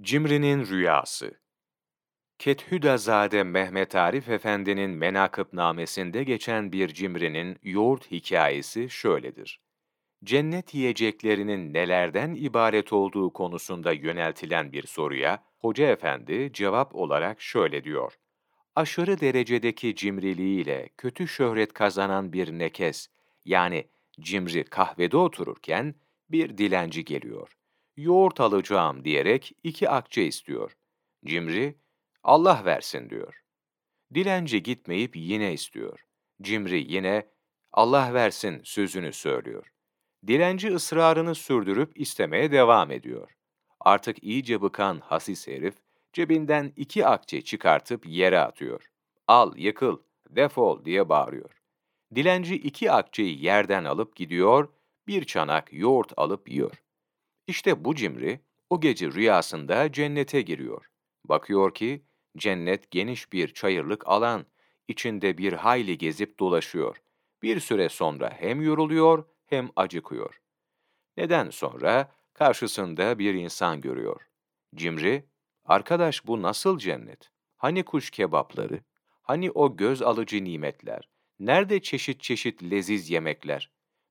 Cimri'nin Rüyası Kethüdazade Mehmet Arif Efendi'nin menakıbnamesinde geçen bir cimrinin yoğurt hikayesi şöyledir. Cennet yiyeceklerinin nelerden ibaret olduğu konusunda yöneltilen bir soruya, Hoca Efendi cevap olarak şöyle diyor. Aşırı derecedeki cimriliğiyle kötü şöhret kazanan bir nekes, yani cimri kahvede otururken bir dilenci geliyor yoğurt alacağım diyerek iki akçe istiyor. Cimri, Allah versin diyor. Dilenci gitmeyip yine istiyor. Cimri yine, Allah versin sözünü söylüyor. Dilenci ısrarını sürdürüp istemeye devam ediyor. Artık iyice bıkan hasis herif, cebinden iki akçe çıkartıp yere atıyor. Al, yıkıl, defol diye bağırıyor. Dilenci iki akçeyi yerden alıp gidiyor, bir çanak yoğurt alıp yiyor. İşte bu cimri o gece rüyasında cennete giriyor. Bakıyor ki cennet geniş bir çayırlık alan, içinde bir hayli gezip dolaşıyor. Bir süre sonra hem yoruluyor hem acıkıyor. Neden sonra karşısında bir insan görüyor. Cimri, arkadaş bu nasıl cennet? Hani kuş kebapları? Hani o göz alıcı nimetler? Nerede çeşit çeşit leziz yemekler?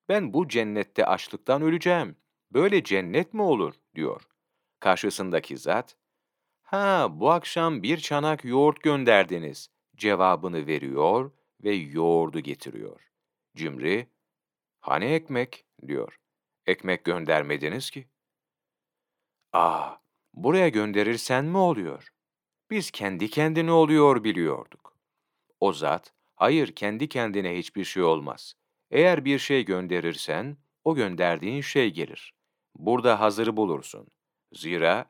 Ben bu cennette açlıktan öleceğim.'' Böyle cennet mi olur? diyor. Karşısındaki zat, ha bu akşam bir çanak yoğurt gönderdiniz cevabını veriyor ve yoğurdu getiriyor. Cimri, hani ekmek? diyor. Ekmek göndermediniz ki. Aa, buraya gönderirsen mi oluyor? Biz kendi kendine oluyor biliyorduk. O zat, hayır kendi kendine hiçbir şey olmaz. Eğer bir şey gönderirsen, o gönderdiğin şey gelir burada hazır bulursun. Zira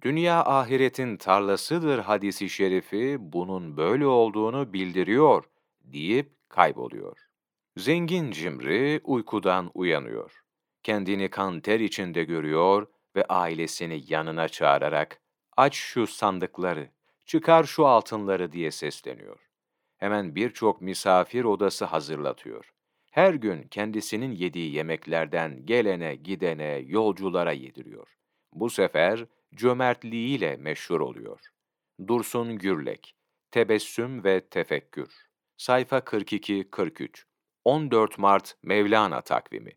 dünya ahiretin tarlasıdır hadisi şerifi bunun böyle olduğunu bildiriyor deyip kayboluyor. Zengin cimri uykudan uyanıyor. Kendini kan ter içinde görüyor ve ailesini yanına çağırarak aç şu sandıkları, çıkar şu altınları diye sesleniyor. Hemen birçok misafir odası hazırlatıyor her gün kendisinin yediği yemeklerden gelene gidene yolculara yediriyor. Bu sefer cömertliğiyle meşhur oluyor. Dursun Gürlek, Tebessüm ve Tefekkür Sayfa 42-43 14 Mart Mevlana takvimi